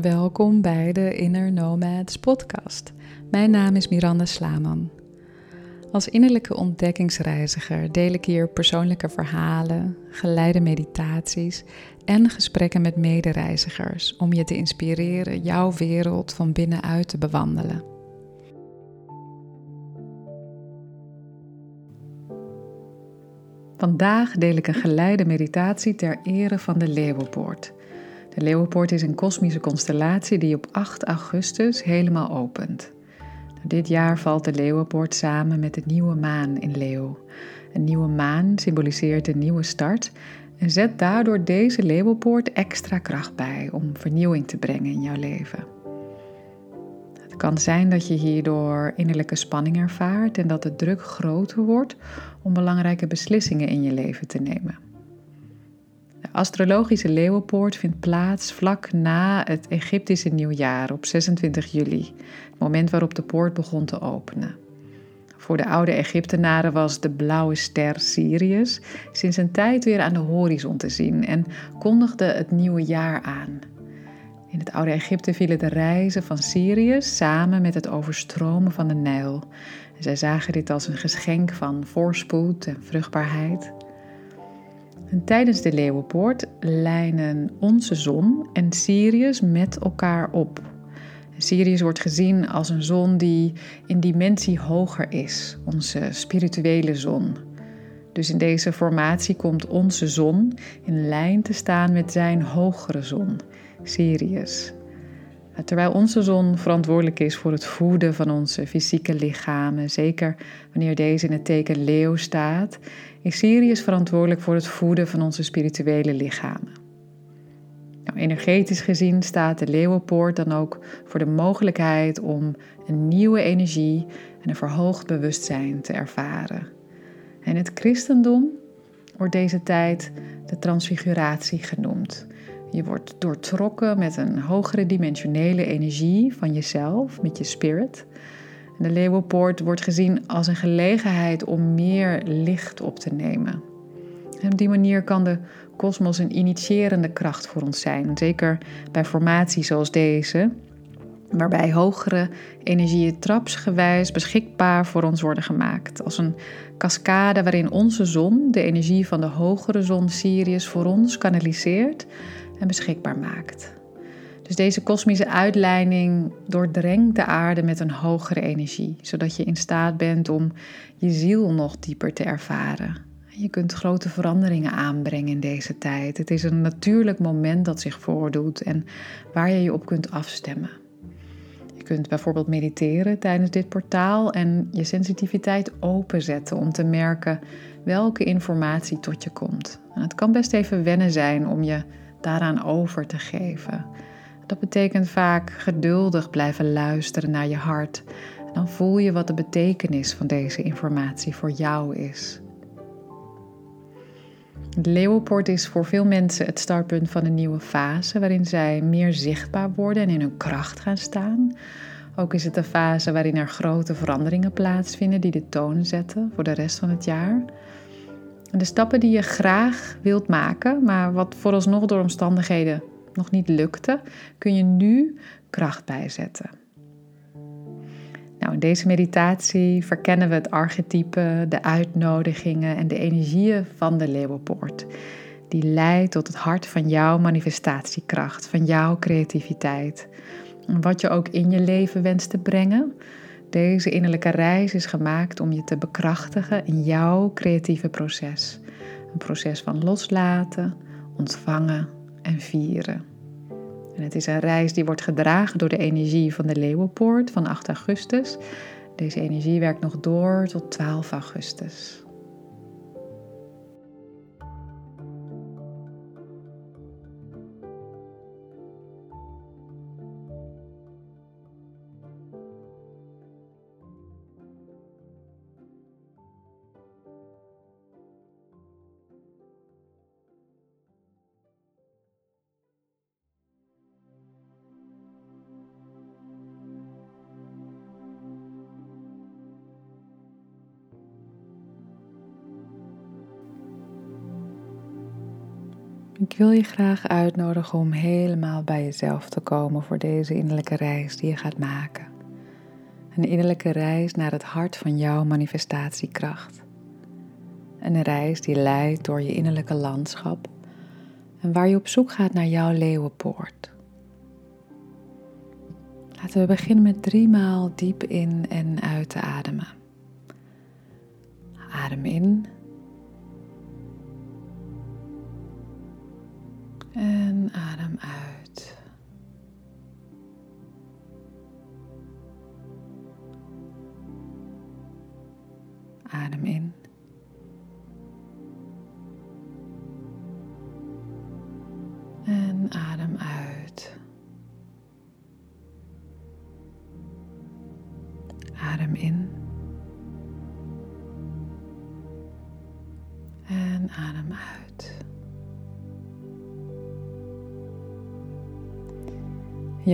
Welkom bij de Inner Nomads podcast. Mijn naam is Miranda Slaman. Als innerlijke ontdekkingsreiziger deel ik hier persoonlijke verhalen, geleide meditaties en gesprekken met medereizigers om je te inspireren jouw wereld van binnenuit te bewandelen. Vandaag deel ik een geleide meditatie ter ere van de Leeuwenpoort. De Leeuwenpoort is een kosmische constellatie die op 8 augustus helemaal opent. Dit jaar valt de Leeuwenpoort samen met de nieuwe maan in Leeuw. Een nieuwe maan symboliseert een nieuwe start en zet daardoor deze Leeuwenpoort extra kracht bij om vernieuwing te brengen in jouw leven. Het kan zijn dat je hierdoor innerlijke spanning ervaart en dat de druk groter wordt om belangrijke beslissingen in je leven te nemen. De astrologische leeuwenpoort vindt plaats vlak na het Egyptische nieuwjaar op 26 juli, het moment waarop de poort begon te openen. Voor de oude Egyptenaren was de blauwe ster Sirius sinds een tijd weer aan de horizon te zien en kondigde het nieuwe jaar aan. In het oude Egypte vielen de reizen van Sirius samen met het overstromen van de Nijl. Zij zagen dit als een geschenk van voorspoed en vruchtbaarheid. En tijdens de Leeuwenpoort lijnen onze zon en Sirius met elkaar op. Sirius wordt gezien als een zon die in dimensie hoger is, onze spirituele zon. Dus in deze formatie komt onze zon in lijn te staan met zijn hogere zon, Sirius. Terwijl onze zon verantwoordelijk is voor het voeden van onze fysieke lichamen, zeker wanneer deze in het teken leeuw staat, is Sirius verantwoordelijk voor het voeden van onze spirituele lichamen. Nou, energetisch gezien staat de leeuwenpoort dan ook voor de mogelijkheid om een nieuwe energie en een verhoogd bewustzijn te ervaren. In het christendom wordt deze tijd de transfiguratie genoemd. Je wordt doortrokken met een hogere dimensionele energie van jezelf, met je spirit. De leeuwenpoort wordt gezien als een gelegenheid om meer licht op te nemen. En op die manier kan de kosmos een initiërende kracht voor ons zijn. Zeker bij formaties zoals deze, waarbij hogere energieën trapsgewijs beschikbaar voor ons worden gemaakt. Als een cascade waarin onze zon de energie van de hogere zon Sirius voor ons kanaliseert beschikbaar maakt. Dus deze kosmische uitleiding doordrenkt de aarde met een hogere energie, zodat je in staat bent om je ziel nog dieper te ervaren. Je kunt grote veranderingen aanbrengen in deze tijd. Het is een natuurlijk moment dat zich voordoet en waar je je op kunt afstemmen. Je kunt bijvoorbeeld mediteren tijdens dit portaal en je sensitiviteit openzetten om te merken welke informatie tot je komt. En het kan best even wennen zijn om je daaraan over te geven. Dat betekent vaak geduldig blijven luisteren naar je hart. Dan voel je wat de betekenis van deze informatie voor jou is. De leeuwenpoort is voor veel mensen het startpunt van een nieuwe fase waarin zij meer zichtbaar worden en in hun kracht gaan staan. Ook is het een fase waarin er grote veranderingen plaatsvinden die de toon zetten voor de rest van het jaar. De stappen die je graag wilt maken, maar wat vooralsnog door omstandigheden nog niet lukte, kun je nu kracht bijzetten. Nou, in deze meditatie verkennen we het archetype, de uitnodigingen en de energieën van de leeuwenpoort. Die leidt tot het hart van jouw manifestatiekracht, van jouw creativiteit. En wat je ook in je leven wenst te brengen. Deze innerlijke reis is gemaakt om je te bekrachtigen in jouw creatieve proces. Een proces van loslaten, ontvangen en vieren. En het is een reis die wordt gedragen door de energie van de Leeuwenpoort van 8 augustus. Deze energie werkt nog door tot 12 augustus. Ik wil je graag uitnodigen om helemaal bij jezelf te komen voor deze innerlijke reis die je gaat maken. Een innerlijke reis naar het hart van jouw manifestatiekracht. Een reis die leidt door je innerlijke landschap en waar je op zoek gaat naar jouw leeuwenpoort. Laten we beginnen met drie maal diep in en uit te ademen. Adem in. En adem uit.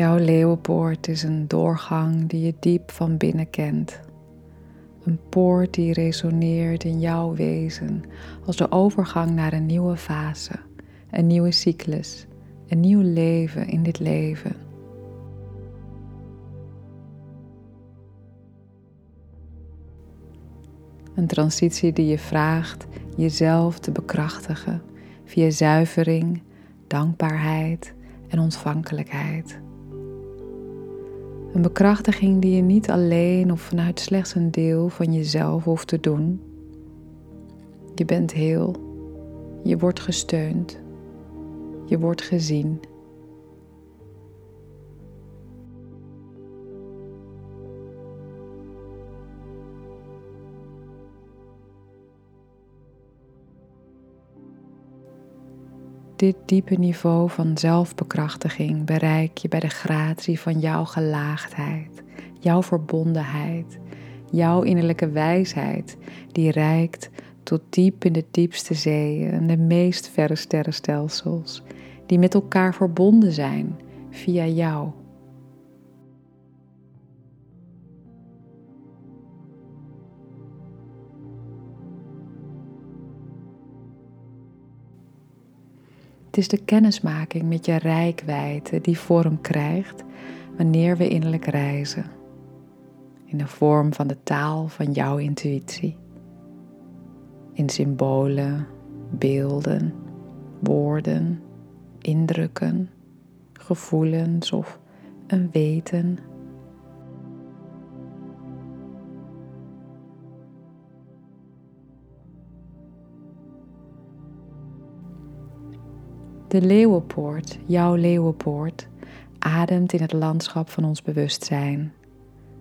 Jouw leeuwenpoort is een doorgang die je diep van binnen kent. Een poort die resoneert in jouw wezen als de overgang naar een nieuwe fase, een nieuwe cyclus, een nieuw leven in dit leven. Een transitie die je vraagt jezelf te bekrachtigen via zuivering, dankbaarheid en ontvankelijkheid. Een bekrachtiging die je niet alleen of vanuit slechts een deel van jezelf hoeft te doen. Je bent heel, je wordt gesteund, je wordt gezien. Dit diepe niveau van zelfbekrachtiging bereik je bij de gratie van jouw gelaagdheid, jouw verbondenheid, jouw innerlijke wijsheid, die reikt tot diep in de diepste zeeën en de meest verre sterrenstelsels, die met elkaar verbonden zijn via jou. Het is de kennismaking met je rijkwijde die vorm krijgt wanneer we innerlijk reizen. In de vorm van de taal van jouw intuïtie. In symbolen, beelden, woorden, indrukken, gevoelens of een weten De leeuwenpoort, jouw leeuwenpoort, ademt in het landschap van ons bewustzijn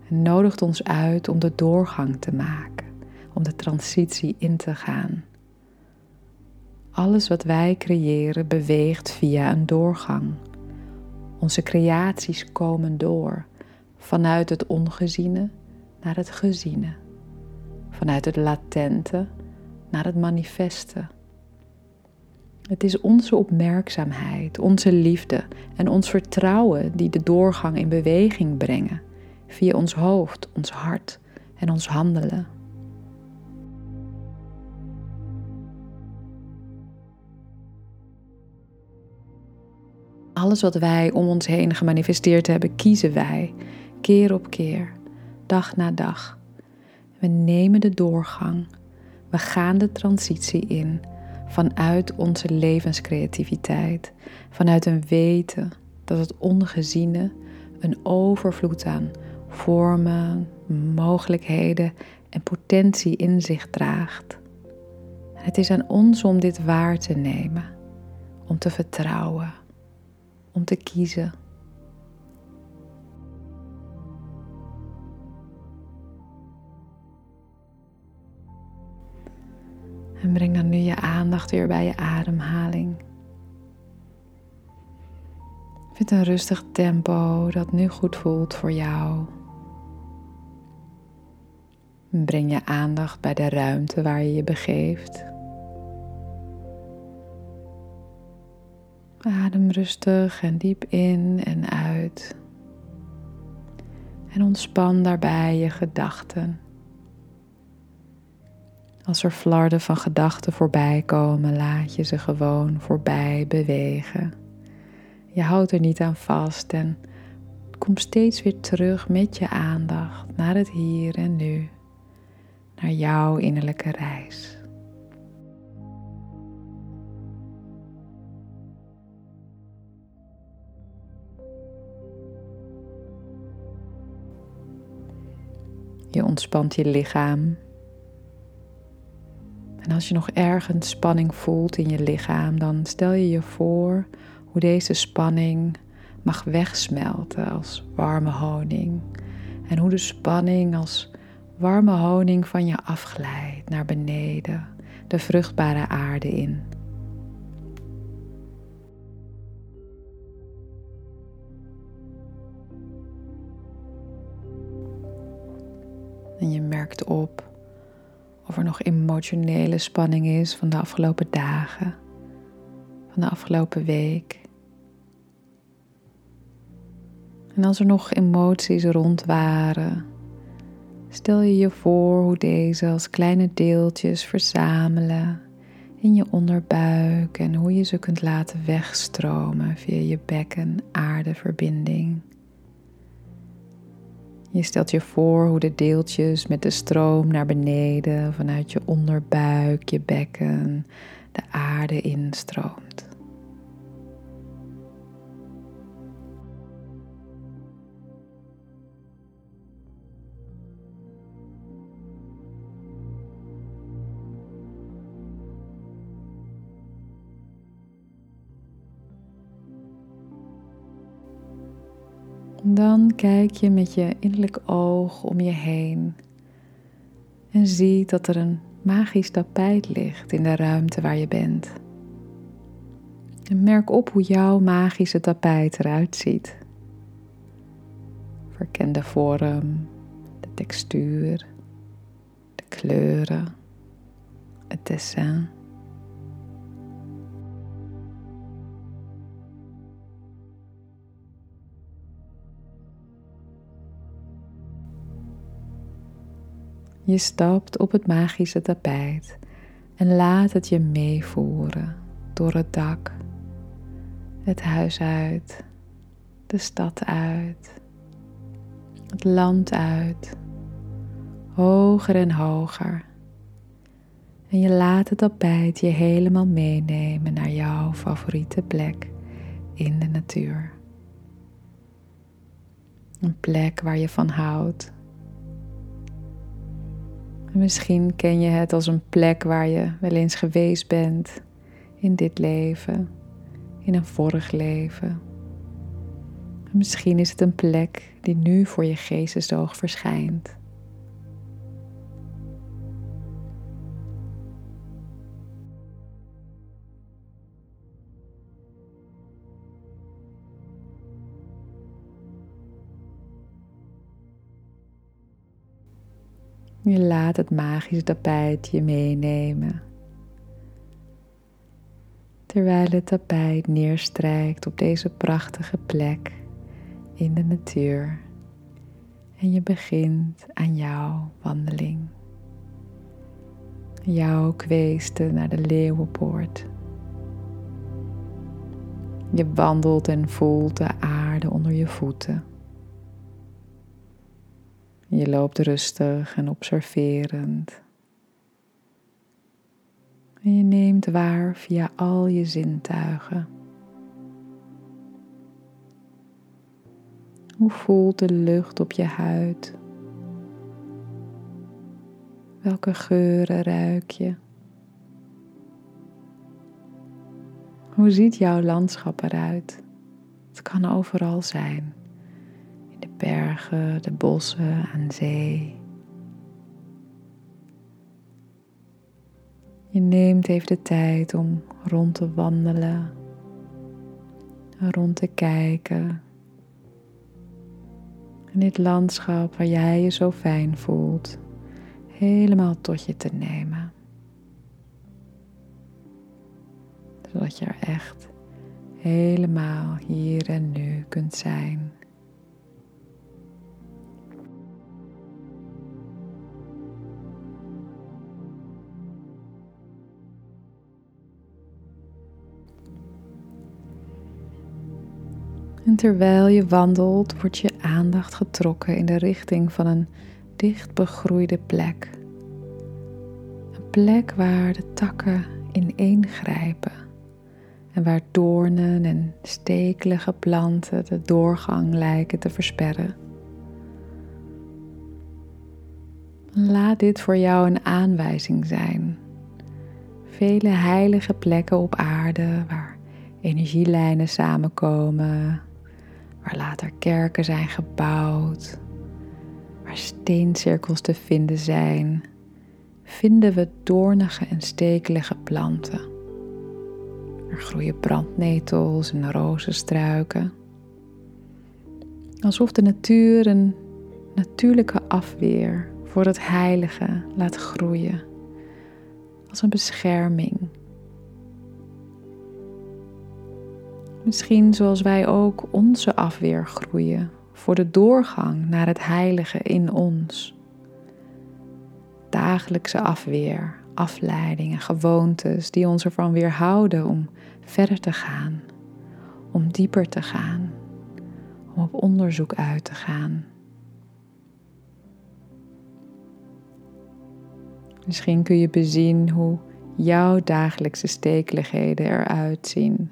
en nodigt ons uit om de doorgang te maken, om de transitie in te gaan. Alles wat wij creëren beweegt via een doorgang. Onze creaties komen door vanuit het ongeziene naar het geziene, vanuit het latente naar het manifeste het is onze opmerkzaamheid, onze liefde en ons vertrouwen die de doorgang in beweging brengen via ons hoofd, ons hart en ons handelen. Alles wat wij om ons heen gemanifesteerd hebben, kiezen wij keer op keer, dag na dag. We nemen de doorgang, we gaan de transitie in vanuit onze levenscreativiteit, vanuit een weten dat het ongeziene een overvloed aan vormen, mogelijkheden en potentie in zich draagt. het is aan ons om dit waar te nemen, om te vertrouwen, om te kiezen. En breng dan nu je aandacht weer bij je ademhaling. Vind een rustig tempo dat nu goed voelt voor jou. Breng je aandacht bij de ruimte waar je je begeeft. Adem rustig en diep in en uit. En ontspan daarbij je gedachten. Als er flarden van gedachten voorbij komen, laat je ze gewoon voorbij bewegen. Je houdt er niet aan vast en kom steeds weer terug met je aandacht naar het hier en nu, naar jouw innerlijke reis. Je ontspant je lichaam. En als je nog ergens spanning voelt in je lichaam, dan stel je je voor hoe deze spanning mag wegsmelten als warme honing. En hoe de spanning als warme honing van je afglijdt naar beneden, de vruchtbare aarde in. En je merkt op of er nog emotionele spanning is van de afgelopen dagen, van de afgelopen week. En als er nog emoties rond waren, stel je je voor hoe deze als kleine deeltjes verzamelen in je onderbuik en hoe je ze kunt laten wegstromen via je bekken-aarde-verbinding. Je stelt je voor hoe de deeltjes met de stroom naar beneden vanuit je onderbuik, je bekken, de aarde instroomt. Dan kijk je met je innerlijk oog om je heen en zie dat er een magisch tapijt ligt in de ruimte waar je bent. En merk op hoe jouw magische tapijt eruit ziet. Verken de vorm, de textuur, de kleuren, het dessin. Je stapt op het magische tapijt en laat het je meevoeren door het dak, het huis uit, de stad uit, het land uit, hoger en hoger. En je laat het tapijt je helemaal meenemen naar jouw favoriete plek in de natuur. Een plek waar je van houdt Misschien ken je het als een plek waar je wel eens geweest bent in dit leven, in een vorig leven. Misschien is het een plek die nu voor je geestesoog verschijnt. Je laat het magische tapijt je meenemen. Terwijl het tapijt neerstrijkt op deze prachtige plek in de natuur. En je begint aan jouw wandeling. Jouw kweesten naar de leeuwenpoort. Je wandelt en voelt de aarde onder je voeten. Je loopt rustig en observerend. En je neemt waar via al je zintuigen. Hoe voelt de lucht op je huid? Welke geuren ruik je? Hoe ziet jouw landschap eruit? Het kan overal zijn bergen, de bossen, aan zee. Je neemt even de tijd om rond te wandelen, rond te kijken. En dit landschap waar jij je zo fijn voelt, helemaal tot je te nemen. Zodat je er echt helemaal hier en nu kunt zijn. En terwijl je wandelt, wordt je aandacht getrokken in de richting van een dicht begroeide plek. Een plek waar de takken ineengrijpen en waar doornen en stekelige planten de doorgang lijken te versperren. Laat dit voor jou een aanwijzing zijn. Vele heilige plekken op aarde waar energielijnen samenkomen, waar later kerken zijn gebouwd, waar steencirkels te vinden zijn, vinden we doornige en stekelige planten. Er groeien brandnetels en rozenstruiken. Alsof de natuur een natuurlijke afweer voor het heilige laat groeien, als een bescherming. Misschien zoals wij ook onze afweer groeien voor de doorgang naar het heilige in ons. Dagelijkse afweer, afleidingen, gewoontes die ons ervan weerhouden om verder te gaan, om dieper te gaan, om op onderzoek uit te gaan. Misschien kun je bezien hoe jouw dagelijkse stekeligheden eruit zien.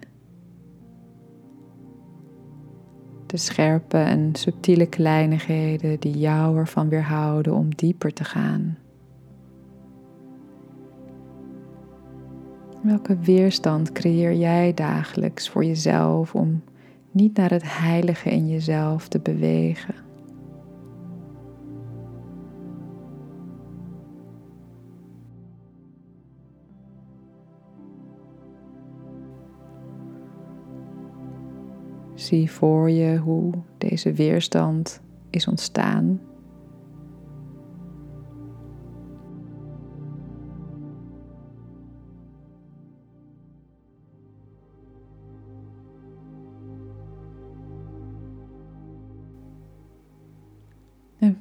De scherpe en subtiele kleinigheden die jou ervan weerhouden om dieper te gaan. Welke weerstand creëer jij dagelijks voor jezelf om niet naar het heilige in jezelf te bewegen? Zie voor je hoe deze weerstand is ontstaan.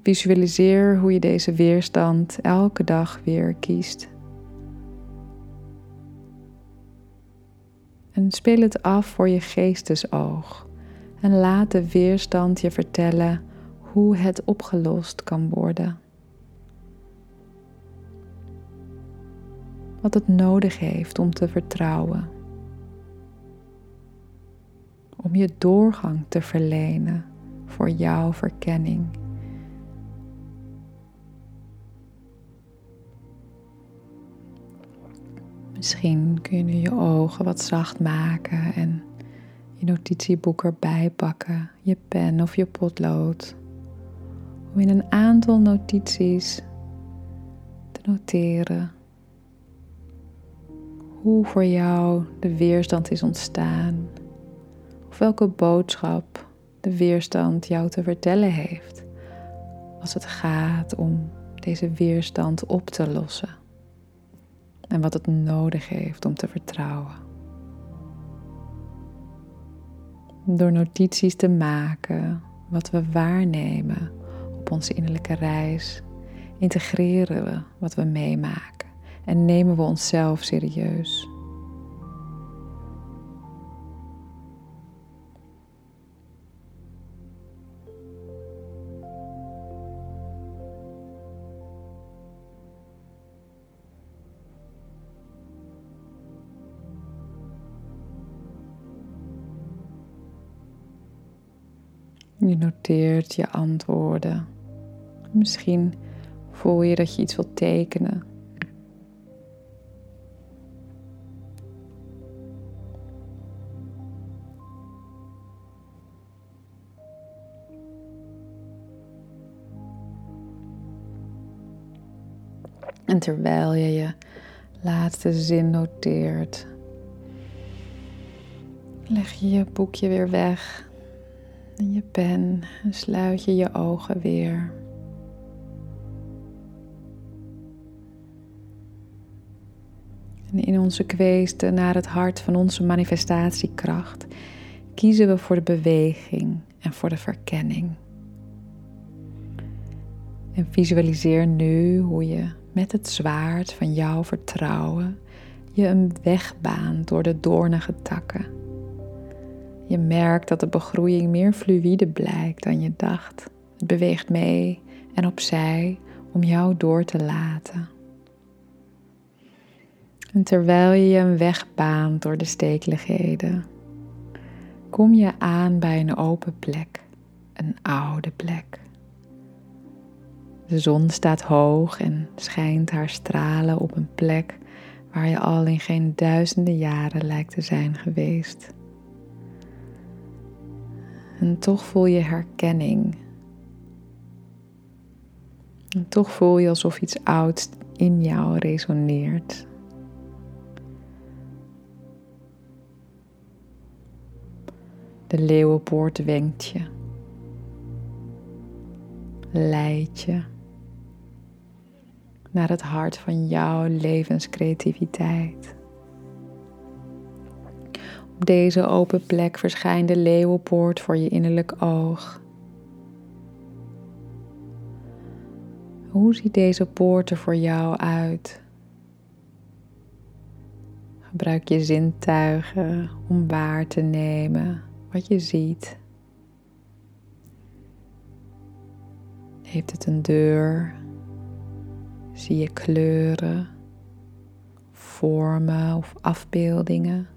Visualiseer hoe je deze weerstand elke dag weer kiest. En speel het af voor je geestesoog en laat de weerstand je vertellen hoe het opgelost kan worden. Wat het nodig heeft om te vertrouwen. Om je doorgang te verlenen voor jouw verkenning. Misschien kun je nu je ogen wat zacht maken en notitieboek erbij pakken, je pen of je potlood. Om in een aantal notities te noteren hoe voor jou de weerstand is ontstaan. Of welke boodschap de weerstand jou te vertellen heeft als het gaat om deze weerstand op te lossen. En wat het nodig heeft om te vertrouwen. Door notities te maken wat we waarnemen op onze innerlijke reis, integreren we wat we meemaken en nemen we onszelf serieus. Je noteert je antwoorden. Misschien voel je dat je iets wilt tekenen. En terwijl je je laatste zin noteert, leg je je boekje weer weg en je pen en sluit je je ogen weer. En in onze kweesten naar het hart van onze manifestatiekracht kiezen we voor de beweging en voor de verkenning. En visualiseer nu hoe je met het zwaard van jouw vertrouwen je een weg baant door de doornige takken Je merkt dat de begroeiing meer fluïde blijkt dan je dacht. Het beweegt mee en opzij om jou door te laten. En terwijl je je een weg baant door de stekeligheden, kom je aan bij een open plek, een oude plek. De zon staat hoog en schijnt haar stralen op een plek waar je al in geen duizenden jaren lijkt te zijn geweest. En toch voel je herkenning. En toch voel je alsof iets ouds in jou resoneert. De leeuwenpoort wenkt je, leidt je naar het hart van jouw levenscreativiteit. Op deze open plek verschijnt de leeuwenpoort voor je innerlijk oog. Hoe ziet deze poort er voor jou uit? Gebruik je zintuigen om waar te nemen wat je ziet. Heeft het een deur? Zie je kleuren, vormen of afbeeldingen?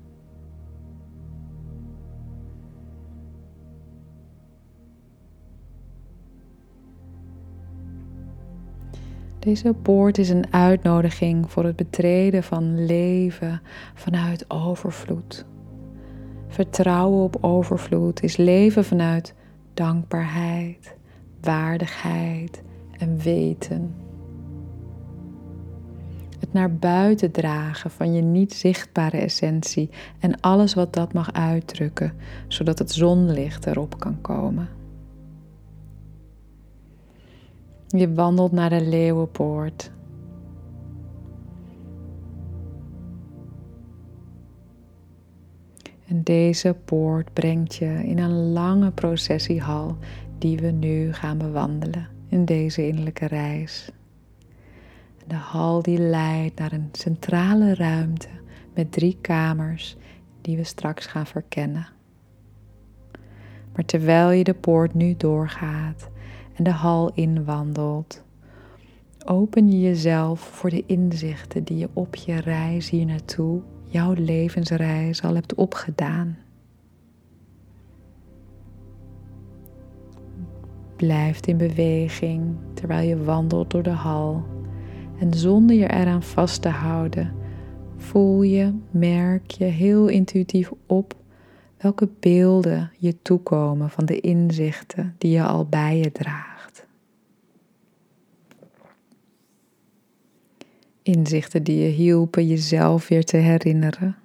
Deze poort is een uitnodiging voor het betreden van leven vanuit overvloed. Vertrouwen op overvloed is leven vanuit dankbaarheid, waardigheid en weten. Het naar buiten dragen van je niet zichtbare essentie en alles wat dat mag uitdrukken, zodat het zonlicht erop kan komen. Je wandelt naar de leeuwenpoort. En deze poort brengt je in een lange processiehal die we nu gaan bewandelen in deze innerlijke reis. De hal die leidt naar een centrale ruimte met drie kamers die we straks gaan verkennen. Maar terwijl je de poort nu doorgaat en de hal inwandelt, open je jezelf voor de inzichten die je op je reis hier naartoe, jouw levensreis, al hebt opgedaan. Blijf in beweging terwijl je wandelt door de hal en zonder je eraan vast te houden, voel je, merk je heel intuïtief op welke beelden je toekomen van de inzichten die je al bij je draagt. Inzichten die je hielpen jezelf weer te herinneren.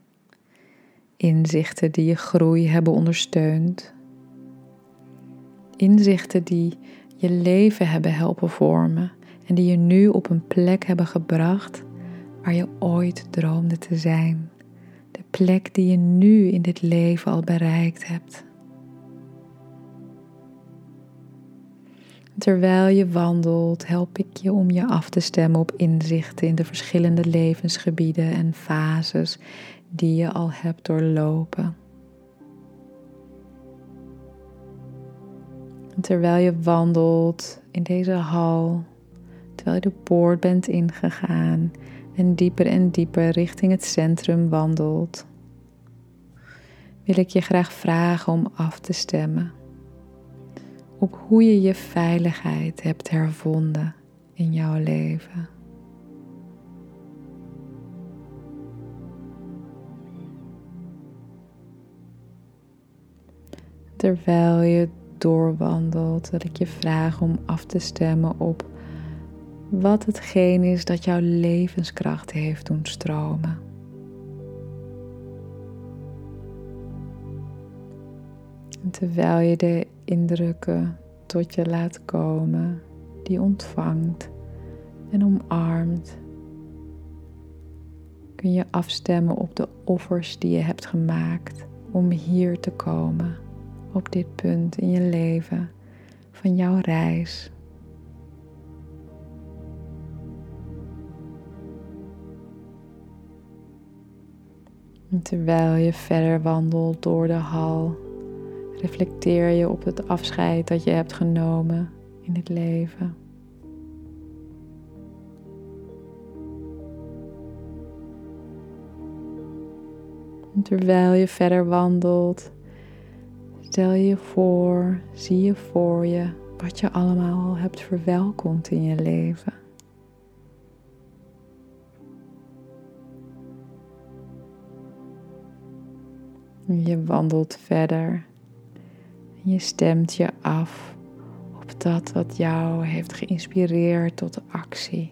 Inzichten die je groei hebben ondersteund. Inzichten die je leven hebben helpen vormen en die je nu op een plek hebben gebracht waar je ooit droomde te zijn. De plek die je nu in dit leven al bereikt hebt. Terwijl je wandelt, help ik je om je af te stemmen op inzichten in de verschillende levensgebieden en fases die je al hebt doorlopen. Terwijl je wandelt in deze hal, terwijl je de poort bent ingegaan en dieper en dieper richting het centrum wandelt, wil ik je graag vragen om af te stemmen op hoe je je veiligheid hebt hervonden in jouw leven. Terwijl je doorwandelt, wil ik je vragen om af te stemmen op wat hetgeen is dat jouw levenskracht heeft doen stromen. En terwijl je de indrukken tot je laat komen, die ontvangt en omarmt, kun je afstemmen op de offers die je hebt gemaakt om hier te komen, op dit punt in je leven van jouw reis. terwijl je verder wandelt door de hal, reflecteer je op het afscheid dat je hebt genomen in het leven. terwijl je verder wandelt, stel je voor, zie je voor je wat je allemaal hebt verwelkomd in je leven. Je wandelt verder je stemt je af op dat wat jou heeft geïnspireerd tot actie.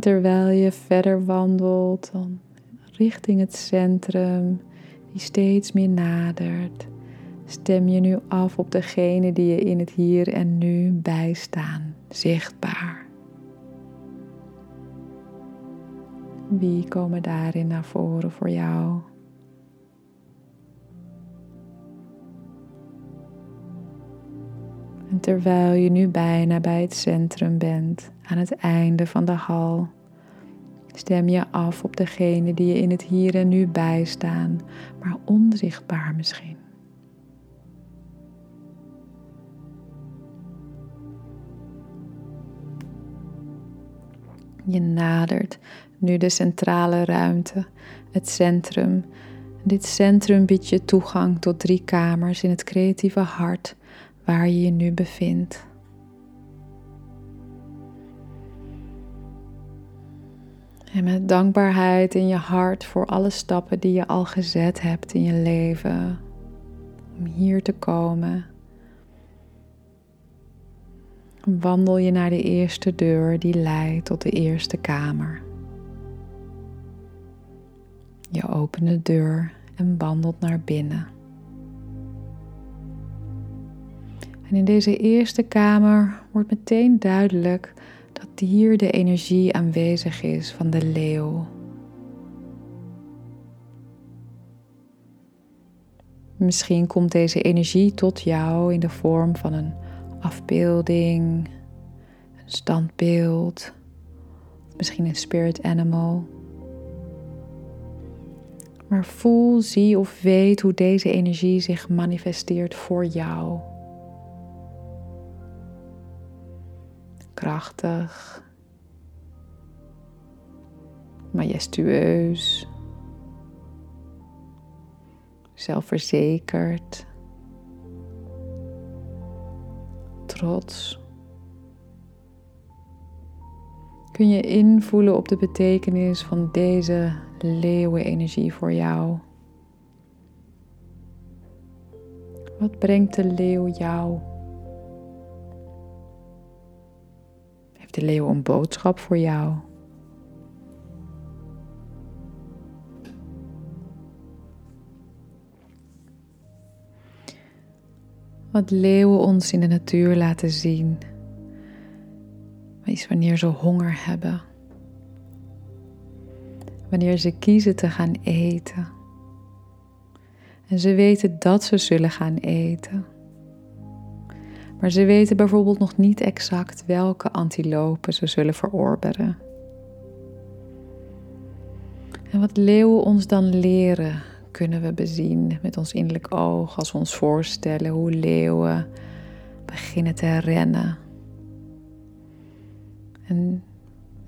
Terwijl je verder wandelt, dan richting het centrum, die steeds meer nadert, stem je nu af op degene die je in het hier en nu bijstaan, zichtbaar. Wie komen daarin naar voren voor jou? En terwijl je nu bijna bij het centrum bent, aan het einde van de hal, stem je af op degene die je in het hier en nu bijstaan, maar onzichtbaar misschien. Je nadert nu de centrale ruimte, het centrum. Dit centrum biedt je toegang tot drie kamers in het creatieve hart waar je je nu bevindt. En met dankbaarheid in je hart voor alle stappen die je al gezet hebt in je leven om hier te komen. Wandel je naar de eerste deur die leidt tot de eerste kamer. Je opent de deur en wandelt naar binnen. En in deze eerste kamer wordt meteen duidelijk dat hier de energie aanwezig is van de leeuw. Misschien komt deze energie tot jou in de vorm van een afbeelding, een standbeeld, misschien een spirit animal. Maar voel, zie of weet hoe deze energie zich manifesteert voor jou. krachtig, majestueus, zelfverzekerd, trots. Kun je invoelen op de betekenis van deze leeuwenenergie voor jou? Wat brengt de leeuw jou? de leeuw een boodschap voor jou. Wat leeuwen ons in de natuur laten zien, is wanneer ze honger hebben. Wanneer ze kiezen te gaan eten. En ze weten dat ze zullen gaan eten. Maar ze weten bijvoorbeeld nog niet exact welke antilopen ze zullen verorberen. En wat leeuwen ons dan leren, kunnen we bezien met ons innerlijk oog als we ons voorstellen hoe leeuwen beginnen te rennen. En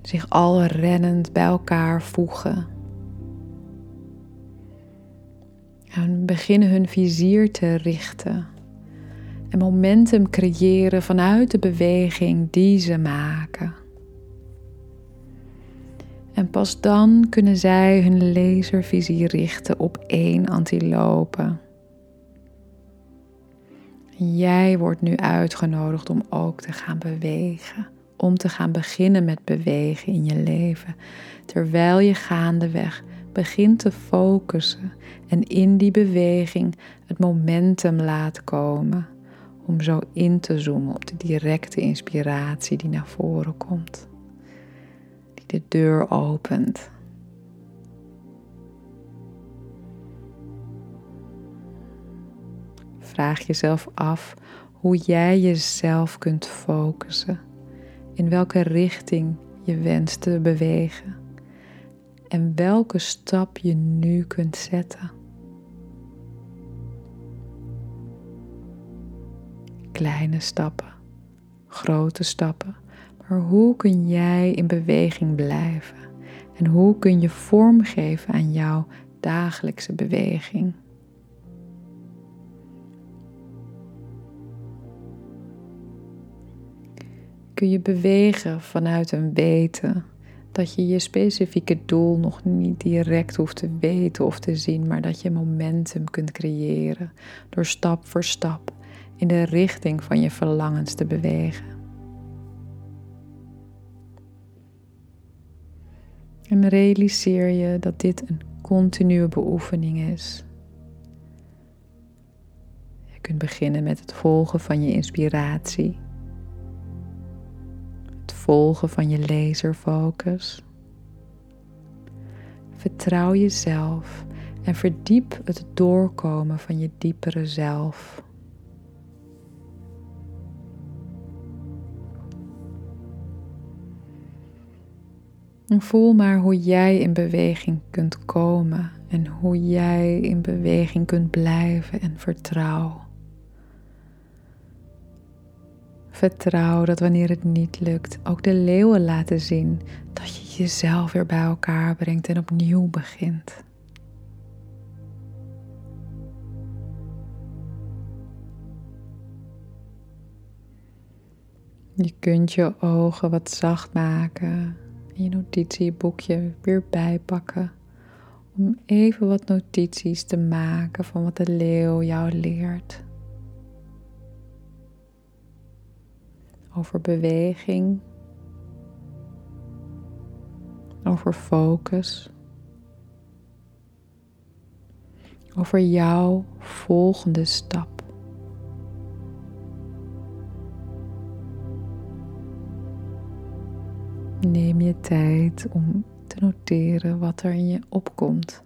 zich al rennend bij elkaar voegen. En beginnen hun vizier te richten en momentum creëren vanuit de beweging die ze maken. En pas dan kunnen zij hun laservisie richten op één antilope. Jij wordt nu uitgenodigd om ook te gaan bewegen, om te gaan beginnen met bewegen in je leven, terwijl je gaandeweg begint te focussen en in die beweging het momentum laat komen om zo in te zoomen op de directe inspiratie die naar voren komt, die de deur opent. Vraag jezelf af hoe jij jezelf kunt focussen, in welke richting je wenst te bewegen en welke stap je nu kunt zetten. Kleine stappen, grote stappen, maar hoe kun jij in beweging blijven? En hoe kun je vorm geven aan jouw dagelijkse beweging? Kun je bewegen vanuit een weten dat je je specifieke doel nog niet direct hoeft te weten of te zien, maar dat je momentum kunt creëren door stap voor stap in de richting van je verlangens te bewegen. En realiseer je dat dit een continue beoefening is. Je kunt beginnen met het volgen van je inspiratie volgen van je laserfocus. Vertrouw jezelf en verdiep het doorkomen van je diepere zelf. En voel maar hoe jij in beweging kunt komen en hoe jij in beweging kunt blijven en vertrouw. Vertrouw dat wanneer het niet lukt, ook de leeuwen laten zien dat je jezelf weer bij elkaar brengt en opnieuw begint. Je kunt je ogen wat zacht maken en je notitieboekje weer bijpakken om even wat notities te maken van wat de leeuw jou leert. Over beweging, over focus, over jouw volgende stap. Neem je tijd om te noteren wat er in je opkomt.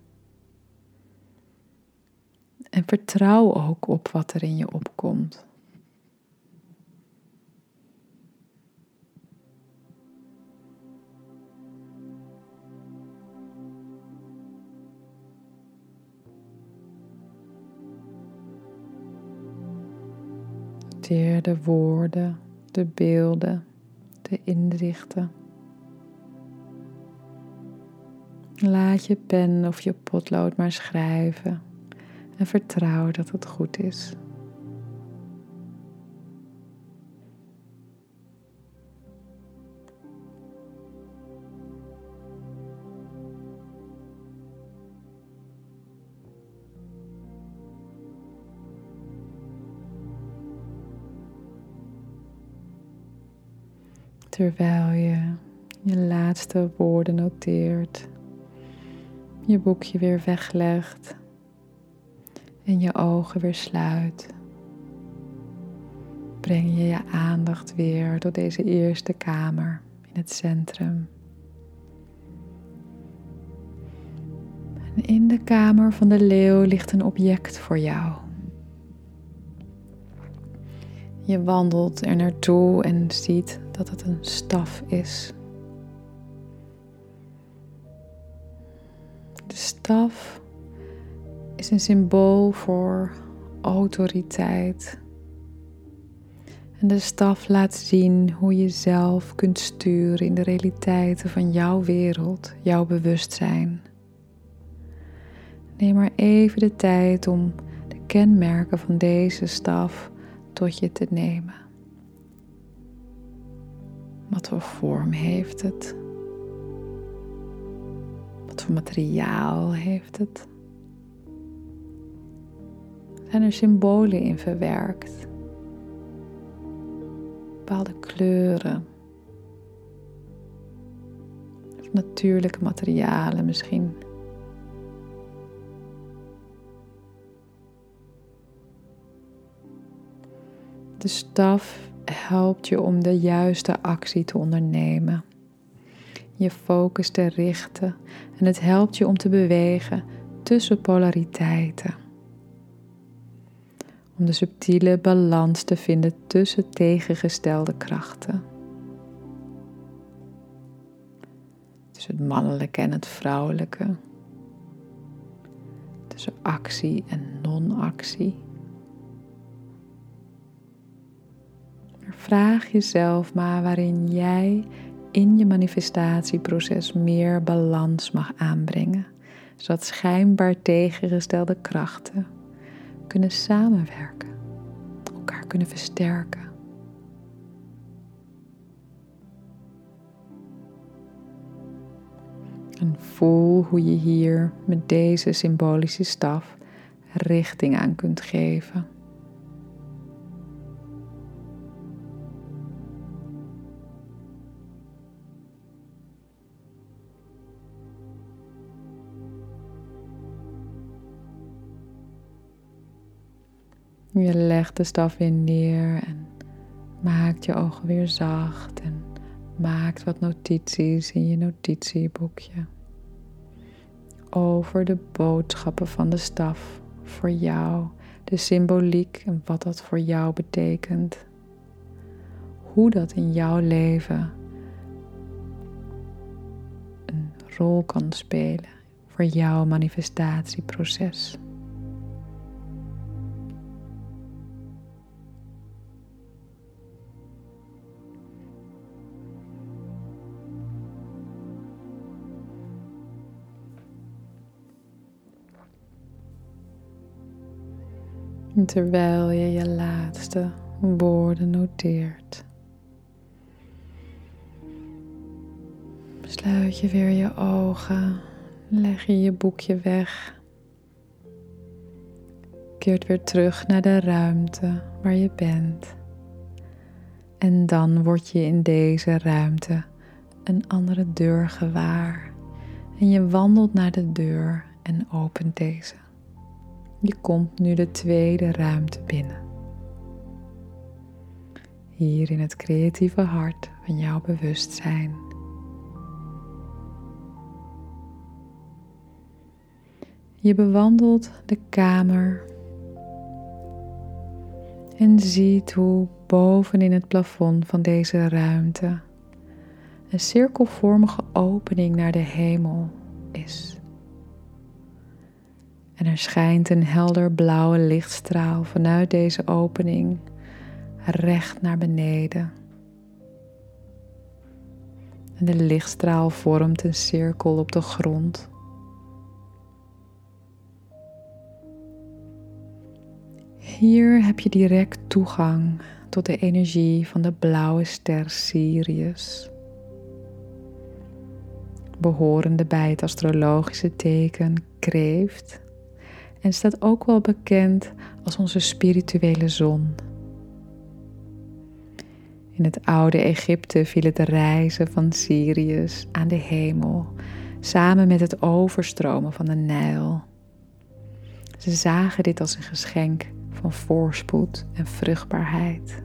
En vertrouw ook op wat er in je opkomt. De woorden, de beelden, de inzichten. Laat je pen of je potlood maar schrijven en vertrouw dat het goed is. Terwijl je je laatste woorden noteert, je boekje weer weglegt en je ogen weer sluit. Breng je je aandacht weer door deze eerste kamer in het centrum. En in de kamer van de leeuw ligt een object voor jou. Je wandelt er naartoe en ziet dat het een staf is. De staf is een symbool voor autoriteit. En de staf laat zien hoe je zelf kunt sturen in de realiteiten van jouw wereld, jouw bewustzijn. Neem maar even de tijd om de kenmerken van deze staf tot je te nemen. Wat voor vorm heeft het? Wat voor materiaal heeft het? Zijn er symbolen in verwerkt? Bepaalde kleuren? Of natuurlijke materialen misschien? De staf helpt je om de juiste actie te ondernemen. Je focus te richten en het helpt je om te bewegen tussen polariteiten. Om de subtiele balans te vinden tussen tegengestelde krachten. Tussen het mannelijke en het vrouwelijke, tussen actie en non-actie. Vraag jezelf maar waarin jij in je manifestatieproces meer balans mag aanbrengen, zodat schijnbaar tegengestelde krachten kunnen samenwerken, elkaar kunnen versterken. En voel hoe je hier met deze symbolische staf richting aan kunt geven. Je legt de staf weer neer en maakt je ogen weer zacht en maakt wat notities in je notitieboekje over de boodschappen van de staf voor jou, de symboliek en wat dat voor jou betekent. Hoe dat in jouw leven een rol kan spelen voor jouw manifestatieproces. Terwijl je je laatste woorden noteert. Sluit je weer je ogen, leg je je boekje weg. Keert weer terug naar de ruimte waar je bent. En dan word je in deze ruimte een andere deur gewaar. En je wandelt naar de deur en opent deze. Je komt nu de tweede ruimte binnen. Hier in het creatieve hart van jouw bewustzijn. Je bewandelt de kamer en ziet hoe boven in het plafond van deze ruimte een cirkelvormige opening naar de hemel is. En er schijnt een helder blauwe lichtstraal vanuit deze opening recht naar beneden. En de lichtstraal vormt een cirkel op de grond. Hier heb je direct toegang tot de energie van de blauwe ster Sirius. Behorende bij het astrologische teken kreeft en staat ook wel bekend als onze spirituele zon. In het oude Egypte vielen de reizen van Sirius aan de hemel, samen met het overstromen van de Nijl. Ze zagen dit als een geschenk van voorspoed en vruchtbaarheid.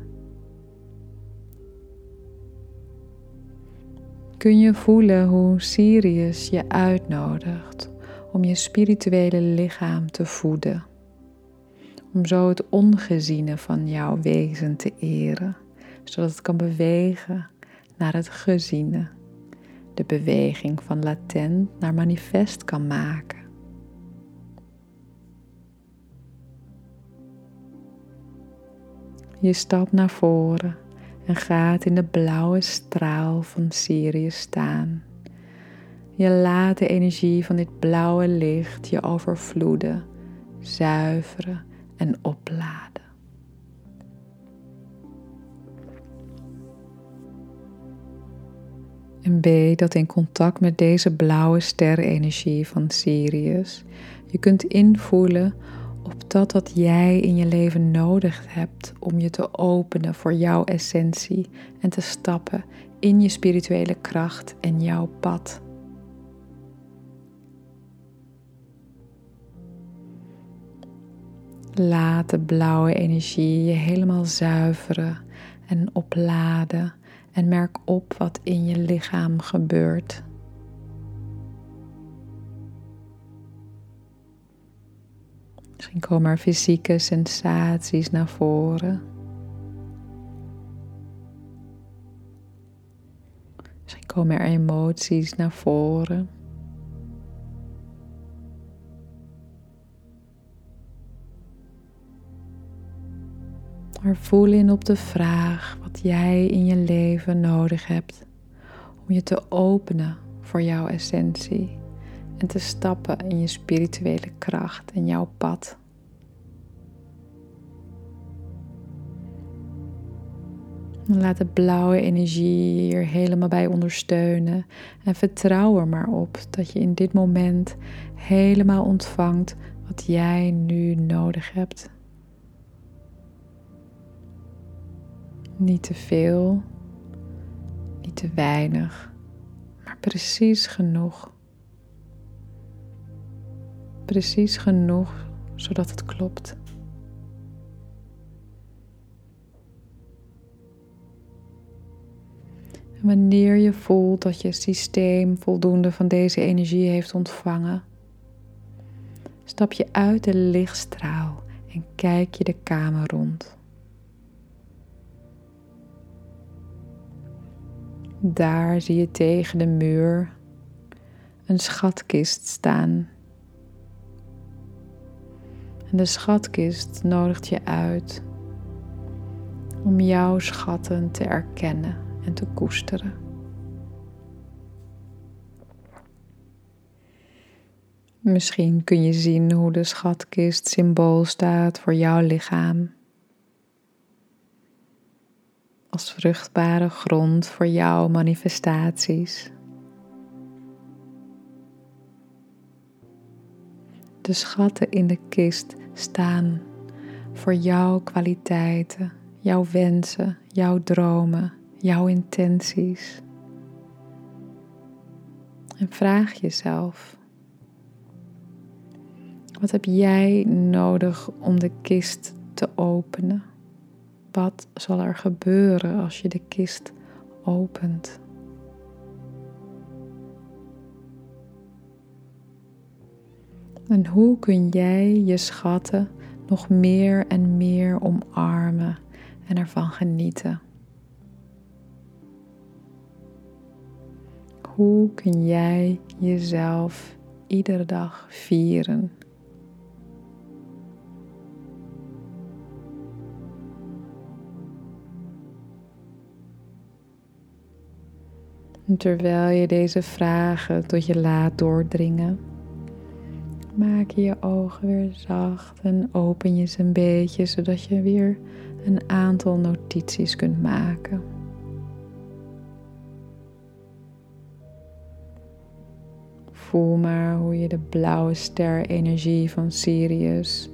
Kun je voelen hoe Sirius je uitnodigt om je spirituele lichaam te voeden. Om zo het ongeziene van jouw wezen te eren, zodat het kan bewegen naar het geziene. De beweging van latent naar manifest kan maken. Je stapt naar voren en gaat in de blauwe straal van Sirius staan. Je laat de energie van dit blauwe licht je overvloeden, zuiveren en opladen. En B dat in contact met deze blauwe sterrenergie van Sirius je kunt invoelen op dat wat jij in je leven nodig hebt om je te openen voor jouw essentie en te stappen in je spirituele kracht en jouw pad. Laat de blauwe energie je helemaal zuiveren en opladen en merk op wat in je lichaam gebeurt. Misschien komen er fysieke sensaties naar voren. Misschien Komen er emoties naar voren? Maar voel in op de vraag wat jij in je leven nodig hebt om je te openen voor jouw essentie en te stappen in je spirituele kracht en jouw pad. Laat de blauwe energie hier helemaal bij ondersteunen. En vertrouw er maar op dat je in dit moment helemaal ontvangt wat jij nu nodig hebt. Niet te veel, niet te weinig, maar precies genoeg. Precies genoeg zodat het klopt. En wanneer je voelt dat je systeem voldoende van deze energie heeft ontvangen, stap je uit de lichtstraal en kijk je de kamer rond. Daar zie je tegen de muur een schatkist staan. En de schatkist nodigt je uit om jouw schatten te erkennen en te koesteren. Misschien kun je zien hoe de schatkist symbool staat voor jouw lichaam. Als vruchtbare grond voor jouw manifestaties. De schatten in de kist staan voor jouw kwaliteiten, jouw wensen, jouw dromen jouw intenties. En vraag jezelf: wat heb jij nodig om de kist te openen? Wat zal er gebeuren als je de kist opent? En hoe kun jij je schatten nog meer en meer omarmen en ervan genieten? Hoe kun jij jezelf iedere dag vieren? Terwijl je deze vragen tot je laat doordringen, maak je je ogen weer zacht en open je ze een beetje, zodat je weer een aantal notities kunt maken. Voel maar hoe je de blauwe ster-energie van Sirius,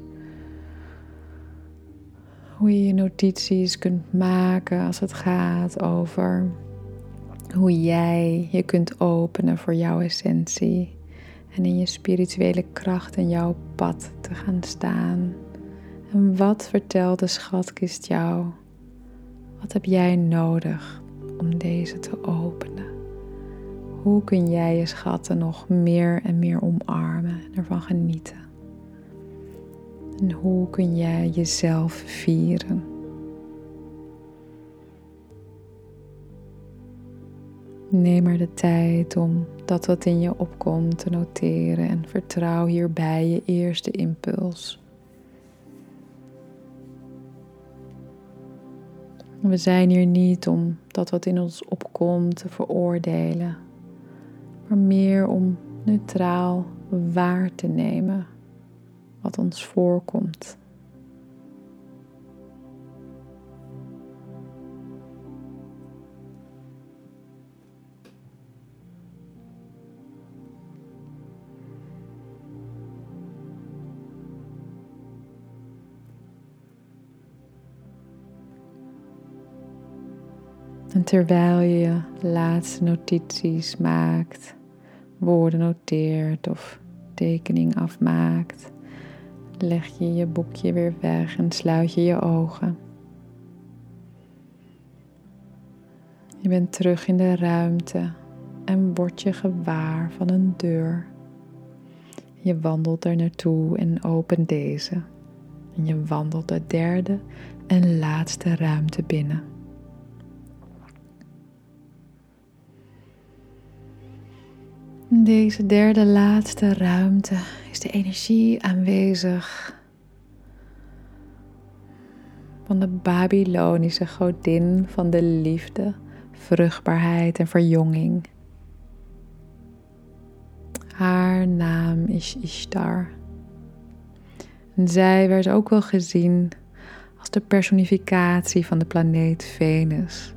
hoe je je notities kunt maken als het gaat over hoe jij je kunt openen voor jouw essentie en in je spirituele kracht en jouw pad te gaan staan. En wat vertelt de schatkist jou? Wat heb jij nodig om deze te openen? Hoe kun jij je schatten nog meer en meer omarmen en ervan genieten? En hoe kun jij jezelf vieren? Neem er de tijd om dat wat in je opkomt te noteren en vertrouw hierbij je eerste impuls. We zijn hier niet om dat wat in ons opkomt te veroordelen, maar meer om neutraal waar te nemen wat ons voorkomt. En terwijl je laatste notities maakt, woorden noteert of tekening afmaakt, leg je je boekje weer weg en sluit je je ogen. Je bent terug in de ruimte en word je gewaar van een deur. Je wandelt er naartoe en opent deze. En je wandelt de derde en laatste ruimte binnen. In deze derde laatste ruimte is de energie aanwezig van de Babylonische godin van de liefde, vruchtbaarheid en verjonging. Haar naam is Ishtar. En zij werd ook wel gezien als de personificatie van de planeet Venus.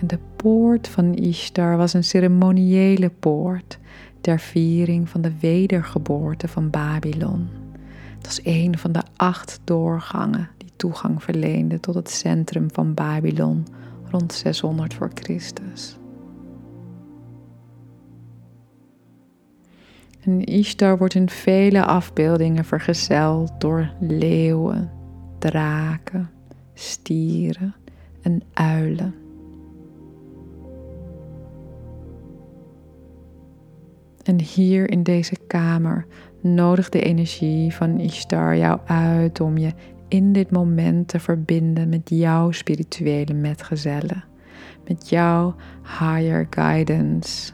En de poort van Ishtar was een ceremoniële poort ter viering van de wedergeboorte van Babylon. Het was een van de acht doorgangen die toegang verleenden tot het centrum van Babylon rond 600 voor Christus. En Ishtar wordt in vele afbeeldingen vergezeld door leeuwen, draken, stieren en uilen. En hier in deze kamer nodigt de energie van Ishtar jou uit om je in dit moment te verbinden met jouw spirituele metgezellen, met jouw higher guidance.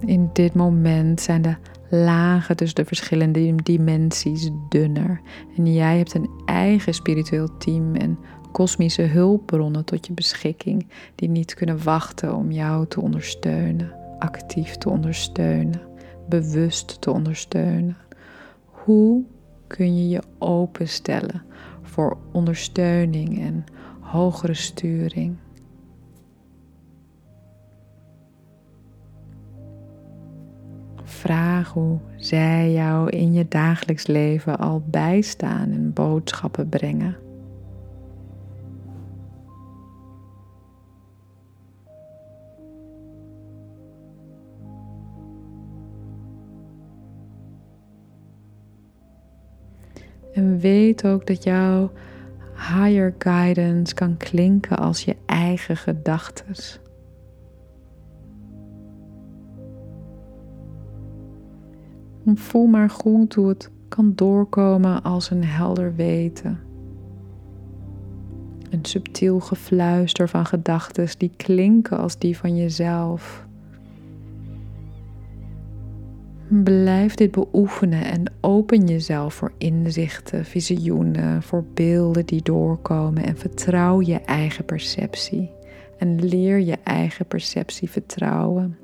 In dit moment zijn de lagen tussen de verschillende dimensies dunner. En jij hebt een eigen spiritueel team en kosmische hulpbronnen tot je beschikking, die niet kunnen wachten om jou te ondersteunen, actief te ondersteunen, bewust te ondersteunen. Hoe kun je je openstellen voor ondersteuning en hogere sturing? Vraag hoe zij jou in je dagelijks leven al bijstaan en boodschappen brengen. En weet ook dat jouw higher guidance kan klinken als je eigen gedachten. Voel maar goed hoe het kan doorkomen als een helder weten. Een subtiel gefluister van gedachten die klinken als die van jezelf. Blijf dit beoefenen en open jezelf voor inzichten, visioenen, voor beelden die doorkomen en vertrouw je eigen perceptie. En leer je eigen perceptie vertrouwen.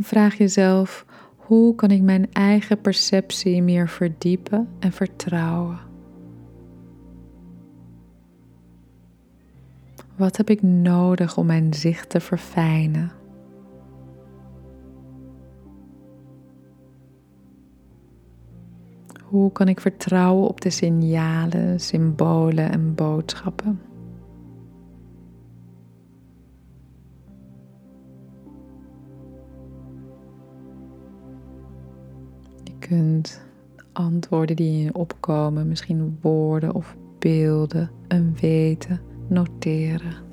Vraag jezelf: hoe kan ik mijn eigen perceptie meer verdiepen en vertrouwen? Wat heb ik nodig om mijn zicht te verfijnen? Hoe kan ik vertrouwen op de signalen, symbolen en boodschappen? Je kunt antwoorden die in je opkomen, misschien woorden of beelden, een weten noteren.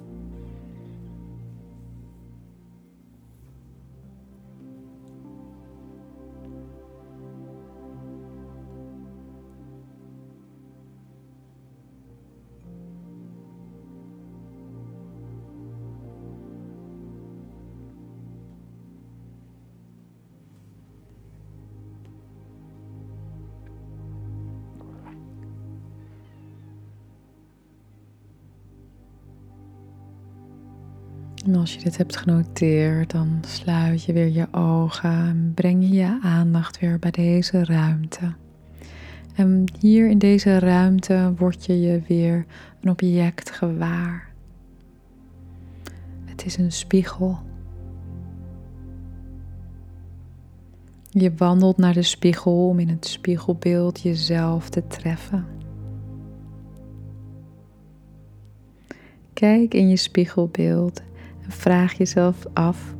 Als je dit hebt genoteerd, dan sluit je weer je ogen en breng je je aandacht weer bij deze ruimte. En hier in deze ruimte word je je weer een object gewaar. Het is een spiegel. Je wandelt naar de spiegel om in het spiegelbeeld jezelf te treffen. Kijk in je spiegelbeeld vraag jezelf af: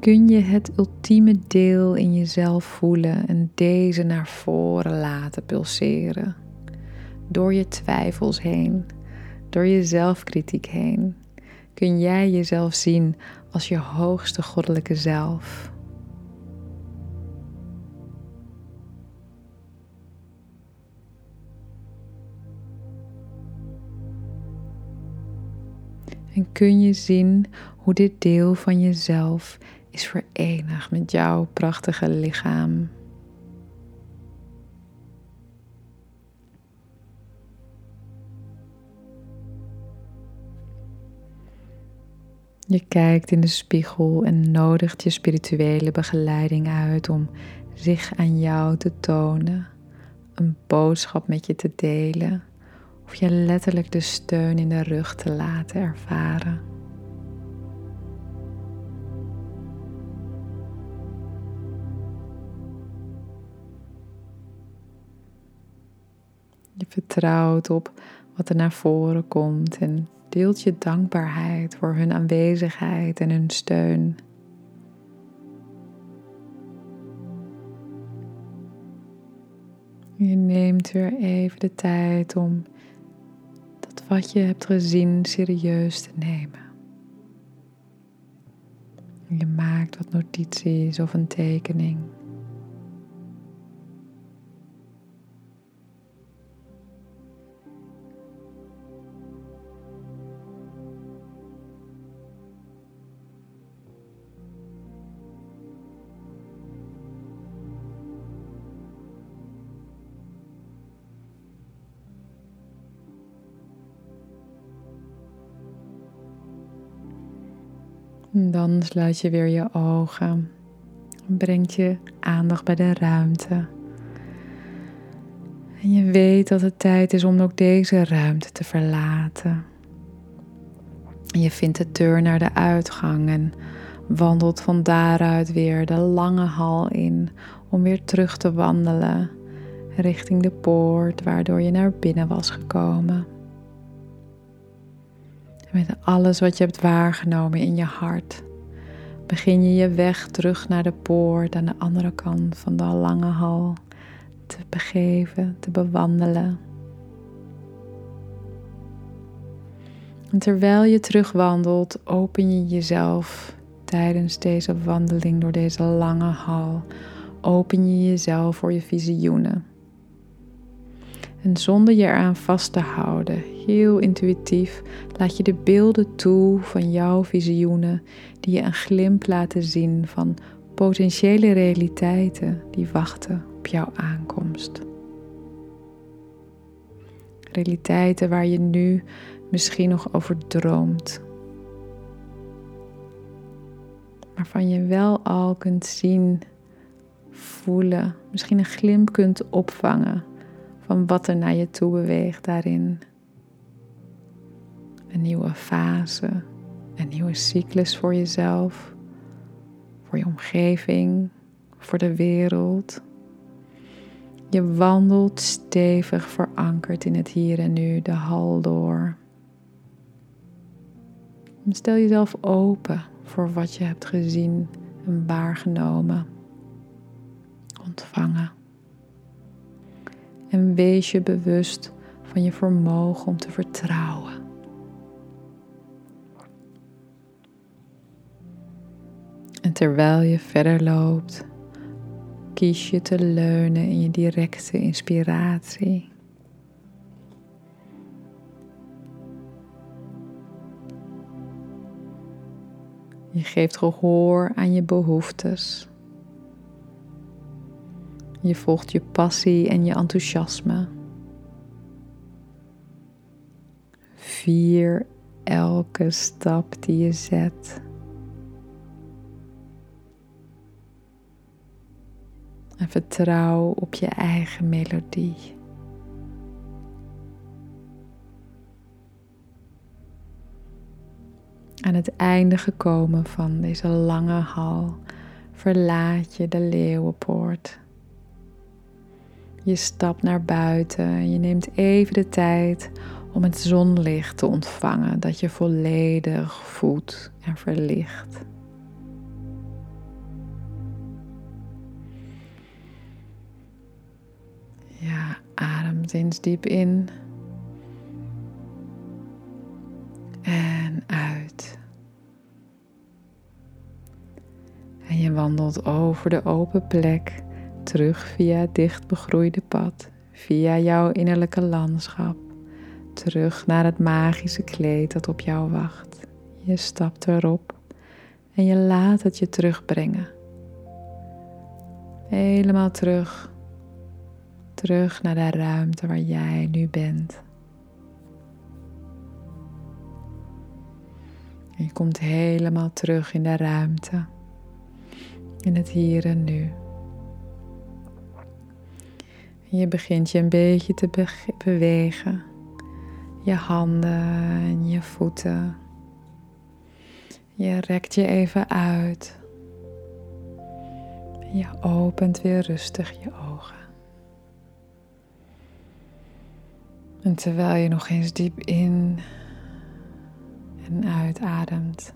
kun je het ultieme deel in jezelf voelen en deze naar voren laten pulseren? Door je twijfels heen, door je zelfkritiek heen, kun jij jezelf zien als je hoogste goddelijke zelf. En kun je zien hoe dit deel van jezelf is verenigd met jouw prachtige lichaam. Je kijkt in de spiegel en nodigt je spirituele begeleiding uit om zich aan jou te tonen, een boodschap met je te delen of je letterlijk de steun in de rug te laten ervaren. Je vertrouwt op wat er naar voren komt en deelt je dankbaarheid voor hun aanwezigheid en hun steun. Je neemt weer even de tijd om wat je hebt gezien serieus te nemen. Je maakt wat notities of een tekening. Dan sluit je weer je ogen. Brengt je aandacht bij de ruimte. En je weet dat het tijd is om ook deze ruimte te verlaten. Je vindt de deur naar de uitgang en wandelt van daaruit weer de lange hal in om weer terug te wandelen richting de poort waardoor je naar binnen was gekomen met alles wat je hebt waargenomen in je hart, begin je je weg terug naar de poort aan de andere kant van de lange hal te begeven, te bewandelen. En terwijl je terugwandelt, open je jezelf tijdens deze wandeling door deze lange hal. Open je jezelf voor je visioenen. En zonder je eraan vast te houden, heel intuïtief, laat je de beelden toe van jouw visioenen die je een glimp laten zien van potentiële realiteiten die wachten op jouw aankomst. Realiteiten waar je nu misschien nog over droomt. Waarvan je wel al kunt zien, voelen, misschien een glimp kunt opvangen van wat er naar je toe beweegt daarin. Een nieuwe fase, een nieuwe cyclus voor jezelf, voor je omgeving, voor de wereld. Je wandelt stevig verankerd in het hier en nu, de hal door. stel jezelf open voor wat je hebt gezien en waargenomen, ontvangen. En wees je bewust van je vermogen om te vertrouwen. Terwijl je verder loopt, kies je te leunen in je directe inspiratie. Je geeft gehoor aan je behoeftes. Je volgt je passie en je enthousiasme. Vier elke stap die je zet. En vertrouw op je eigen melodie. Aan het einde gekomen van deze lange hal verlaat je de leeuwenpoort. Je stapt naar buiten en je neemt even de tijd om het zonlicht te ontvangen dat je volledig voedt en verlicht. Ja, adem eens diep in en uit. En je wandelt over de open plek terug via het dicht begroeide pad, via jouw innerlijke landschap, terug naar het magische kleed dat op jou wacht. Je stapt erop en je laat het je terugbrengen. Helemaal terug. Terug naar de ruimte waar jij nu bent. je komt helemaal terug in de ruimte. In het hier en nu. En je begint je een beetje te bewegen. Je handen en je voeten. Je rekt je even uit. En je opent weer rustig je ogen. En terwijl je nog eens diep in en uitademt,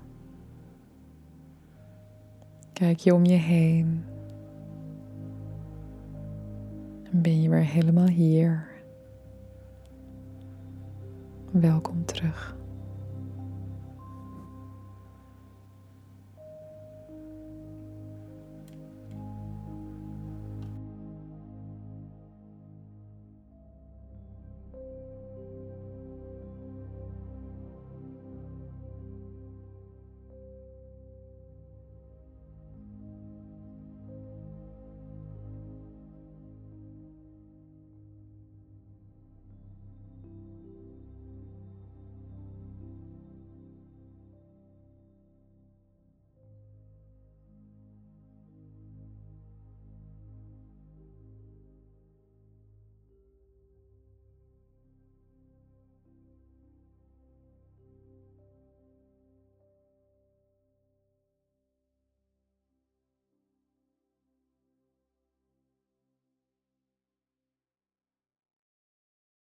kijk je om je heen. En ben je weer helemaal hier. Welkom terug.